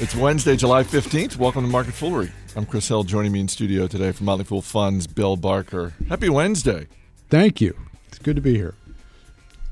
It's Wednesday, July 15th. Welcome to Market Foolery. I'm Chris Hill. Joining me in studio today from Motley Fool Funds, Bill Barker. Happy Wednesday. Thank you. It's good to be here.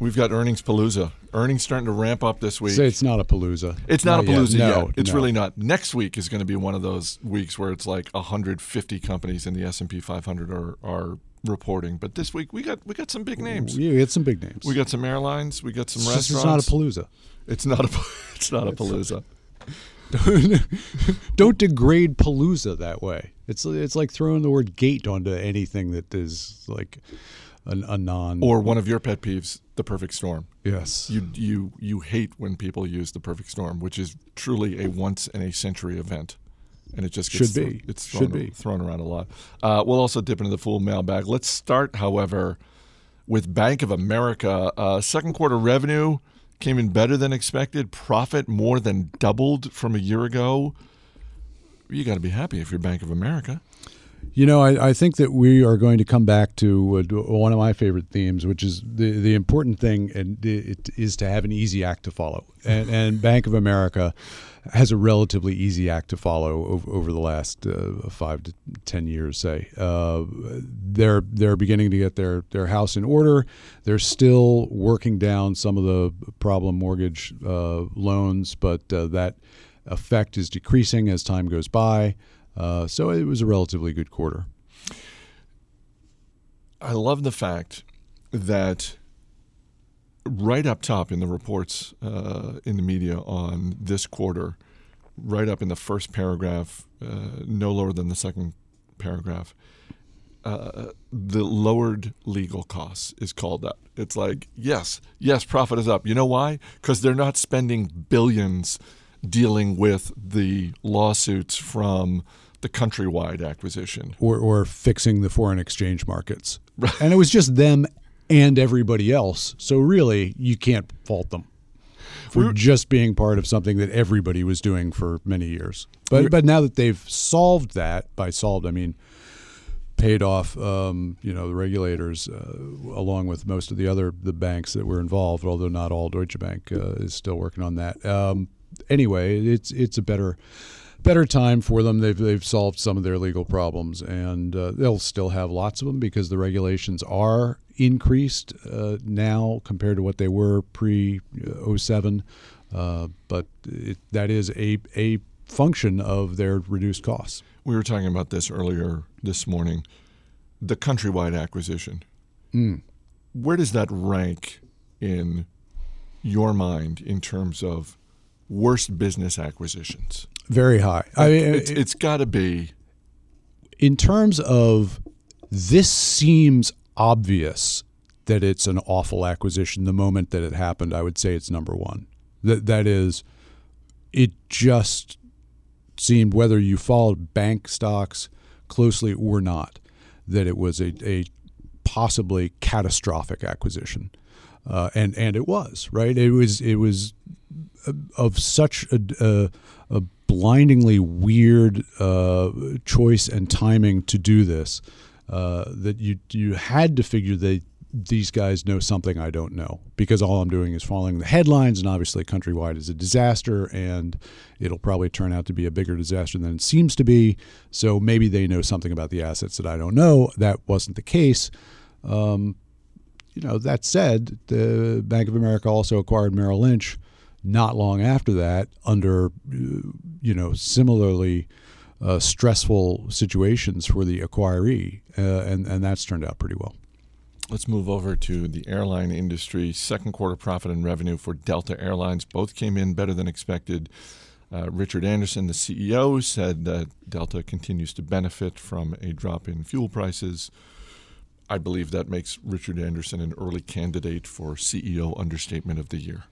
We've got earnings palooza. Earnings starting to ramp up this week. Say it's not a palooza. It's not, Not a palooza yet. yet. It's no. really not. Next week is going to be one of those weeks where it's like 150 companies in the S&P 500 are, are reporting. But this week we got we got some big names. Yeah, We get some big names. We got some airlines. We got some it's, just- restaurants. it's not a palooza. It's not a. It's not a palooza. Don't don't degrade palooza that way. It's it's like throwing the word gate onto anything that is like an, a non. Or one of your pet peeves, the perfect storm. yes. You you you hate when people use the perfect storm, which is truly a once in a century event, and it just gets Should be. it's Should thrown, be. thrown around a lot. Uh, we'll also dip into the Fool mailbag. Let's start, however, with Bank of America. Uh, second quarter revenue came in better than expected. Profit more than doubled from a year ago. You got to be happy if you're Bank of America. You know, I, I think that we are going to come back to uh, one of my favorite themes, which is the the important thing, and it is to have an easy act to follow. And, and Bank of America has a relatively easy act to follow over, over the last uh, five to ten years. Say uh, they're they're beginning to get their their house in order. They're still working down some of the problem mortgage uh, loans, but uh, that effect is decreasing as time goes by. Uh, so it was a relatively good quarter. I love the fact that right up top in the reports uh, in the media on this quarter, right up in the first paragraph, uh, no lower than the second paragraph, uh, the lowered legal costs is called out. It's like, yes, yes, profit is up. You know why? Because they're not spending billions dealing with the lawsuits from the Countrywide acquisition. or, or fixing the foreign exchange markets. And it was just them and everybody else. So really, you can't fault them for just being part of something that everybody was doing for many years. But but now that they've solved that, by solved I mean paid off, um, you know, the regulators uh, along with most of the other the banks that were involved, although not all Deutsche Bank uh, is still working on that. Um, anyway, it's it's a better better time for them. They've they've solved some of their legal problems, and uh, they'll still have lots of them because the regulations are increased uh, now compared to what they were pre 07. Uh, but it, that is a a function of their reduced costs. We were talking about this earlier this morning. The Countrywide acquisition. Where does that rank in your mind in terms of worst business acquisitions? Very high. I mean, it's, it's got to be. in terms of this seems obvious that it's an awful acquisition the moment that it happened i would say it's number one that that is it just seemed whether you followed bank stocks closely or not that it was a, a possibly catastrophic acquisition uh, and and it was right it was it was of such a, a, a blindingly weird uh, choice and timing to do this uh, that you you had to figure that these guys know something I don't know because all I'm doing is following the headlines and obviously Countrywide is a disaster and it'll probably turn out to be a bigger disaster than it seems to be. So maybe they know something about the assets that I don't know. That wasn't the case. Um, you know that said the Bank of America also acquired Merrill Lynch not long after that under uh, you know similarly uh, stressful situations for the acquiree uh, and and that's turned out pretty well Let's move over to the airline industry. Second quarter profit and revenue for Delta Airlines both came in better than expected. Uh, Richard Anderson, the CEO, said that Delta continues to benefit from a drop in fuel prices. I believe that makes Richard Anderson an early candidate for CEO understatement of the year.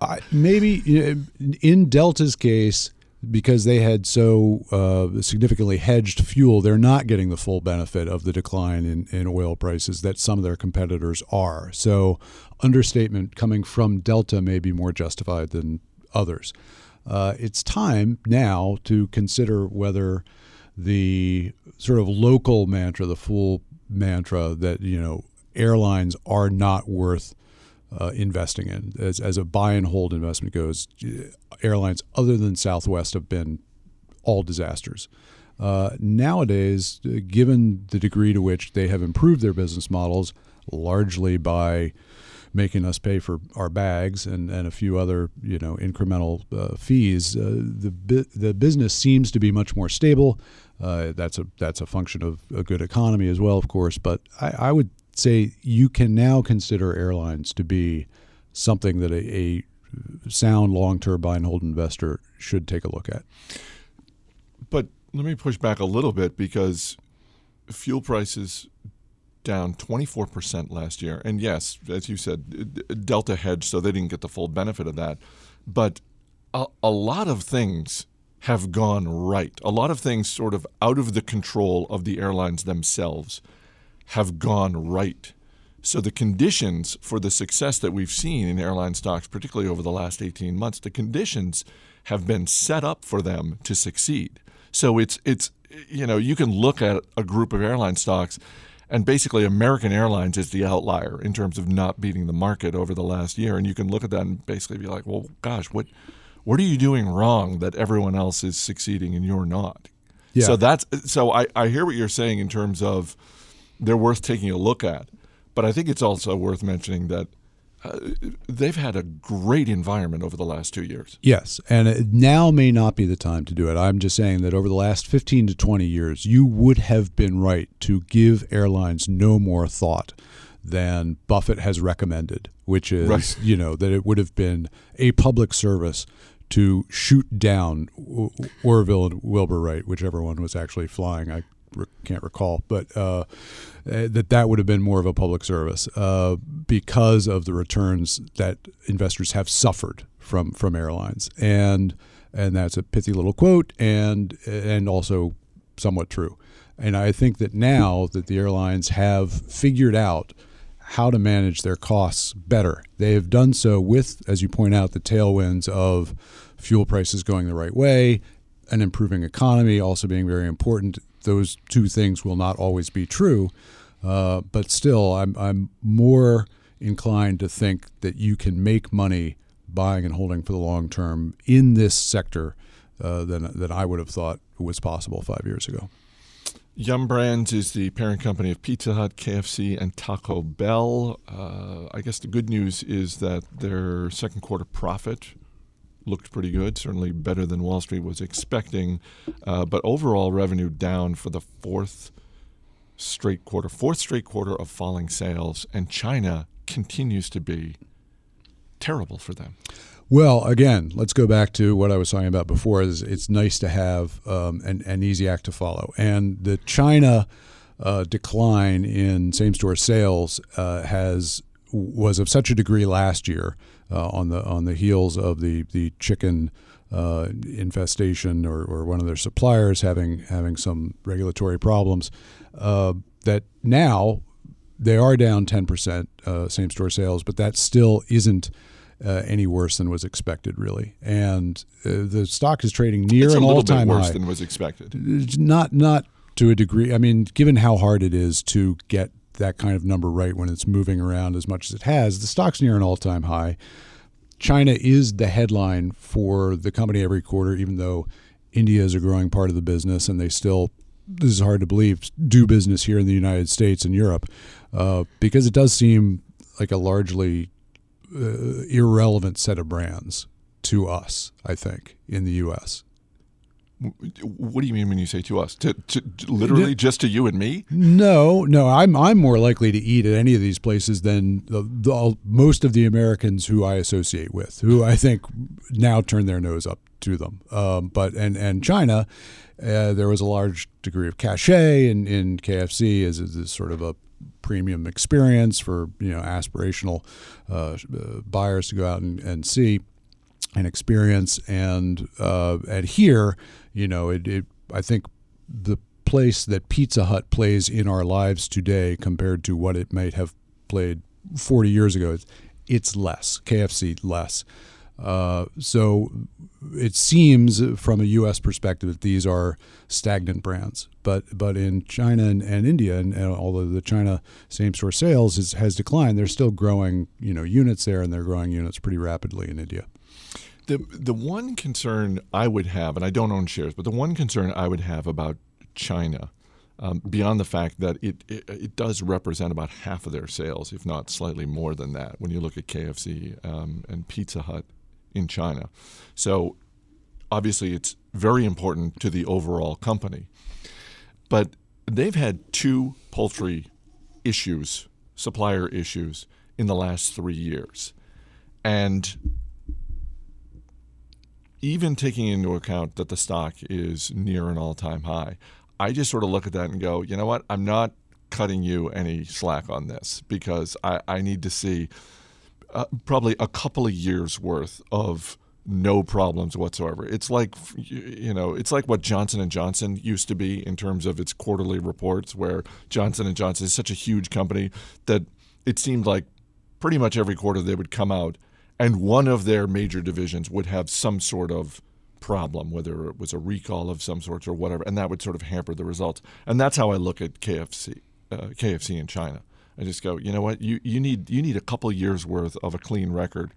I, maybe uh, in Delta's case, because they had so uh, significantly hedged fuel, they're not getting the Fool benefit of the decline in, in oil prices that some of their competitors are. So, understatement coming from Delta may be more justified than others. Uh, it's time now to consider whether the sort of local mantra, the full mantra that you know airlines are not worth uh, investing in. As, as a buy and hold investment goes, airlines other than Southwest have been all disasters. Uh, nowadays, given the degree to which they have improved their business models, largely by making us pay for our bags and, and a few other you know incremental uh, fees, uh, the the business seems to be much more stable. Uh, that's a that's a function of a good economy as well, of course. But I, I would say you can now consider airlines to be something that a, a sound long-term buy and hold investor should take a look at. But let me push back a little bit because fuel prices down 24% last year. And yes, as you said, Delta hedged, so they didn't get the full benefit of that. But a, a lot of things have gone right. A lot of things sort of out of the control of the airlines themselves have gone right. So the conditions for the success that we've seen in airline stocks, particularly over the last 18 months, the conditions have been set up for them to succeed. So it's it's you know, you can look at a group of airline stocks and basically American Airlines is the outlier in terms of not beating the market over the last year and you can look at that and basically be like, "Well, gosh, what what are you doing wrong that everyone else is succeeding and you're not?" Yeah. So that's so I, I hear what you're saying in terms of they're worth taking a look at. But I think it's also worth mentioning that uh, they've had a great environment over the last two years. Yes, and now may not be the time to do it. I'm just saying that over the last 15 to 20 years, you would have been right to give airlines no more thought than Buffett has recommended, which is, right. you know, that it would have been a public service to shoot down Orville and Wilbur Wright, whichever one was actually flying. I can't recall, but uh, that that would have been more of a public service uh, because of the returns that investors have suffered from from airlines, and and that's a pithy little quote, and and also somewhat true. And I think that now that the airlines have figured out how to manage their costs better, they have done so with, as you point out, the tailwinds of fuel prices going the right way, an improving economy also being very important those two things will not always be true. Uh, but still, I'm, I'm more inclined to think that you can make money buying and holding for the long term in this sector uh, than, than I would have thought was possible five years ago. Yum Brands is the parent company of Pizza Hut, KFC, and Taco Bell. Uh, I guess the good news is that their second quarter profit looked pretty good, certainly better than Wall Street was expecting. Uh, but overall revenue down for the fourth straight quarter, fourth straight quarter of falling sales, and China continues to be terrible for them. Well, again, let's go back to what I was talking about before. Is it's nice to have um, an, an easy act to follow, and the China uh, decline in same-store sales uh, has was of such a degree last year uh, on the on the heels of the the chicken uh, infestation or, or one of their suppliers having having some regulatory problems uh, that now they are down 10% uh, same store sales but that still isn't uh, any worse than was expected, really. And uh, the stock is trading near it's an all-time worse high. than was expected. Not not to a degree. I mean, given how hard it is to get that kind of number right when it's moving around as much as it has. The stock's near an all time high. China is the headline for the company every quarter, even though India is a growing part of the business and they still, this is hard to believe, do business here in the United States and Europe uh, because it does seem like a largely uh, irrelevant set of brands to us, I think, in the U.S. What do you mean when you say to us? To, to, to literally just to you and me? No, no. I'm I'm more likely to eat at any of these places than the, the, most of the Americans who I associate with, who I think now turn their nose up to them. Um, but and and China, uh, there was a large degree of cachet in, in KFC as, as sort of a premium experience for you know aspirational uh, uh buyers to go out and, and see and experience and uh, and here you know it, it, I think the place that Pizza Hut plays in our lives today compared to what it might have played 40 years ago it's, it's less KFC less uh, so it seems from a U.S. perspective that these are stagnant brands, but but in China and, and India, and, and, although the China same store sales is, has declined, they're still growing you know units there, and they're growing units pretty rapidly in India. The the one concern I would have, and I don't own shares, but the one concern I would have about China, um, beyond the fact that it, it, it does represent about half of their sales, if not slightly more than that, when you look at KFC um, and Pizza Hut in China. So obviously, it's very important to the overall company, but they've had two poultry issues, supplier issues, in the last three years, and even taking into account that the stock is near an all time high, I just sort of look at that and go, you know what? I'm not cutting you any slack on this because I, I need to see uh, probably a couple of years worth of no problems whatsoever. It's like you know, it's like what Johnson and Johnson used to be in terms of its quarterly reports where Johnson and Johnson is such a huge company that it seemed like pretty much every quarter they would come out and one of their major divisions would have some sort of problem, whether it was a recall of some sorts or whatever, and that would sort of hamper the results. And that's how I look at KFC, uh, KFC in China. I just go, you know what, you, you need you need a couple years worth of a clean record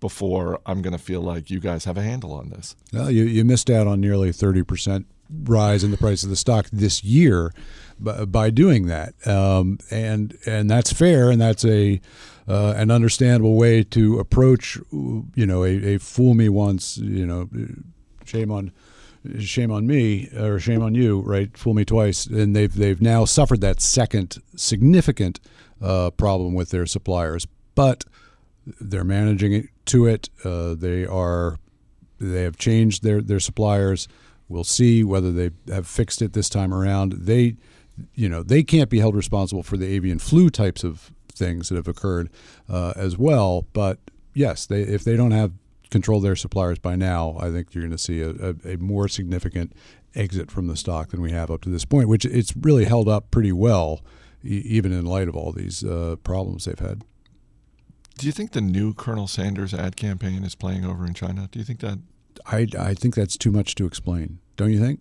before I'm going to feel like you guys have a handle on this. Well, you, you missed out on nearly 30 percent rise in the price of the stock this year by, doing that, um, and and that's fair, and that's a uh, an understandable way to approach, you know, a, a fool me once, you know, shame on shame on me or shame on you, right? Fool me twice, and they've they've now suffered that second significant uh, problem with their suppliers, but they're managing it to it. Uh, they are they have changed their their suppliers. We'll see whether they have fixed it this time around. They you know they can't be held responsible for the avian flu types of things that have occurred uh, as well. But yes, they, if they don't have control their suppliers by now, I think you're going to see a, a, a, more significant exit from the stock than we have up to this point, which it's really held up pretty well, e- even in light of all these uh, problems they've had. Do you think the new Colonel Sanders ad campaign is playing over in China? Do you think that? I, I think that's too much to explain. Don't you think?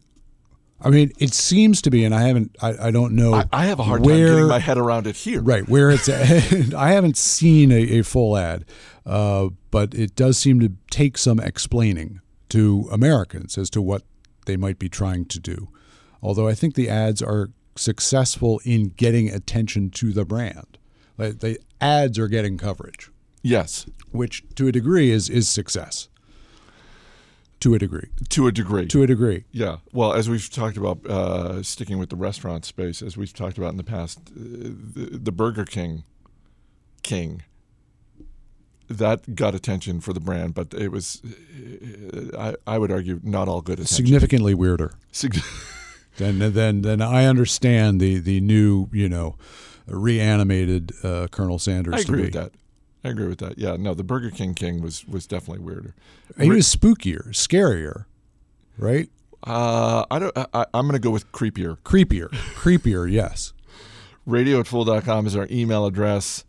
I mean, it seems to be, and I haven't, I, I don't know. I, I, have a hard where, time getting my head around it here. Right, where it's, at. I haven't seen a, a full ad, uh, but it does seem to take some explaining to Americans as to what they might be trying to do. Although I think the ads are successful in getting attention to the brand. Like the ads are getting coverage. Yes. Which to a degree is is success to a degree. To a degree. To a degree. Yeah. Well, as we've talked about, uh, sticking with the restaurant space, as we've talked about in the past, uh, the, the, Burger King King that got attention for the brand, but it was, uh, I, I would argue, not all good attention. Significantly weirder. Sig- then, then, then I understand the the new, you know, reanimated uh, Colonel Sanders. I agree with that. I agree with that. Yeah, no, the Burger King King was was definitely weirder. He was spookier, scarier, right? Uh, I don't. I, am going to go with creepier. Creepier, creepier. Yes. Radio at fool.com is our email address.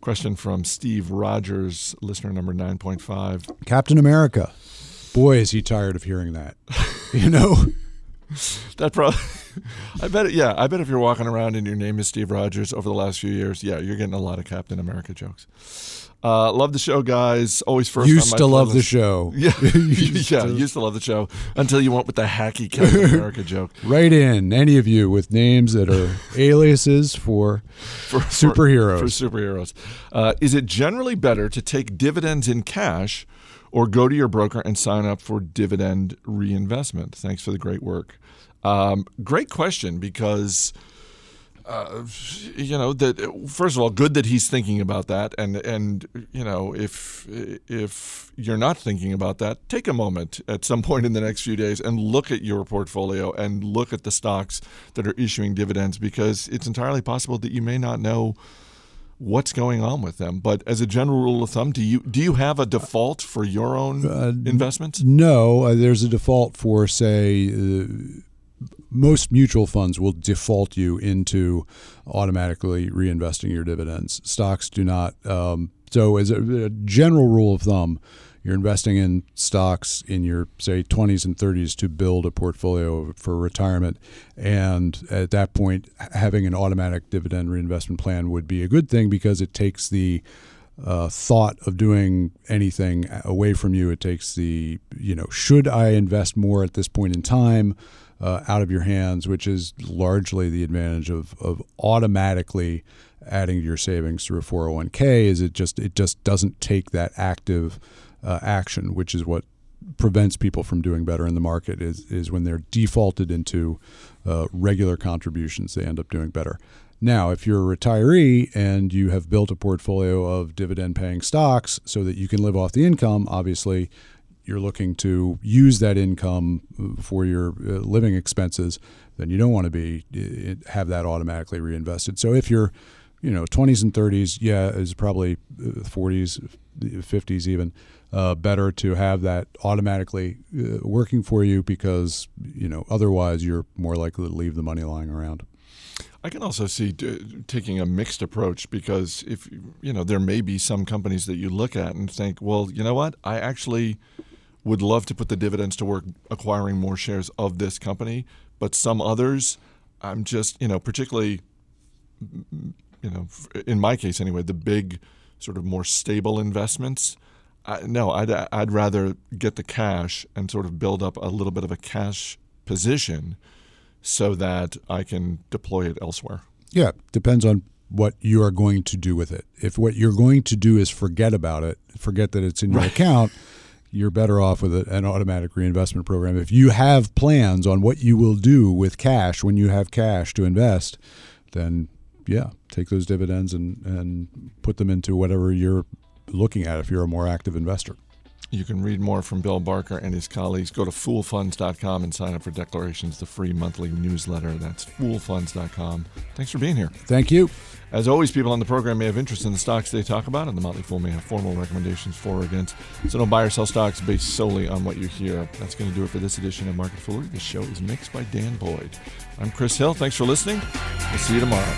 Question from Steve Rogers, listener number nine point five. Captain America. Boy, is he tired of hearing that. you know. that probably. I bet. Yeah, I bet if you're walking around and your name is Steve Rogers over the last few years, yeah, you're getting a lot of Captain America jokes. Uh, love the show, guys. Always first. Used to love the show. Yeah, used yeah. To. Used to love the show until you went with the hacky Captain America joke. Right in, any of you with names that are aliases for, for superheroes. For, for superheroes, uh, is it generally better to take dividends in cash? Or go to your broker and sign up for dividend reinvestment. Thanks for the great work. Um, great question because. Uh, you know that first of all, good that he's thinking about that, and and you know if if you're not thinking about that, take a moment at some point in the next few days and look at your portfolio and look at the stocks that are issuing dividends because it's entirely possible that you may not know what's going on with them. But as a general rule of thumb, do you do you have a default for your own uh, investments? No, uh, there's a default for say. Uh, most mutual funds will default you into automatically reinvesting your dividends. Stocks do not. Um, so, as a, a, general rule of thumb, you're investing in stocks in your say 20s and 30s to build a portfolio for retirement. And at that point having an automatic dividend reinvestment plan would be a good thing because it takes the uh, thought of doing anything away from you. It takes the you know should i invest more at this point in time uh, out of your hands which is largely the advantage of, of automatically adding to your savings through a 401k is it just it just doesn't take that active uh, action, which is what prevents people from doing better in the market is is when they're defaulted into uh, regular contributions they end up doing better. Now if you're a retiree and you have built a portfolio of dividend paying stocks so that you can live off the income obviously you're looking to use that income uh, for your uh, living expenses then you don't want to be uh, have that automatically reinvested. So if you're you know 20s and 30s yeah is probably 40s 50s even uh, better to have that automatically uh, working for you because you know otherwise you're more likely to leave the money lying around. I can also see taking a mixed approach because if you know there may be some companies that you look at and think, well, you know what, I actually would love to put the dividends to work acquiring more shares of this company, but some others, I'm just you know particularly you know in my case anyway, the big sort of more stable investments I, no, I'd I'd rather get the cash and sort of build up a little bit of a cash position so that I can deploy it elsewhere. Yeah, depends on what you are going to do with it. If what you're going to do is forget about it, forget that it's in your right. account, you're better off with an automatic reinvestment program. If you have plans on what you will do with cash when you have cash to invest, then yeah, take those dividends and, and put them into whatever you're looking at if you're a more active investor. You can read more from Bill Barker and his colleagues. Go to foolfunds.com and sign up for Declarations, the free monthly newsletter. That's foolfunds.com. Thanks for being here. Thank you. As always, people on the program may have interest in the stocks they talk about, and the Motley Fool may have formal recommendations for or against. So don't buy or sell stocks based solely on what you hear. That's going to do it for this edition of Market Foolery. The show is mixed by Dan Boyd. I'm Chris Hill. Thanks for listening. We'll see you tomorrow.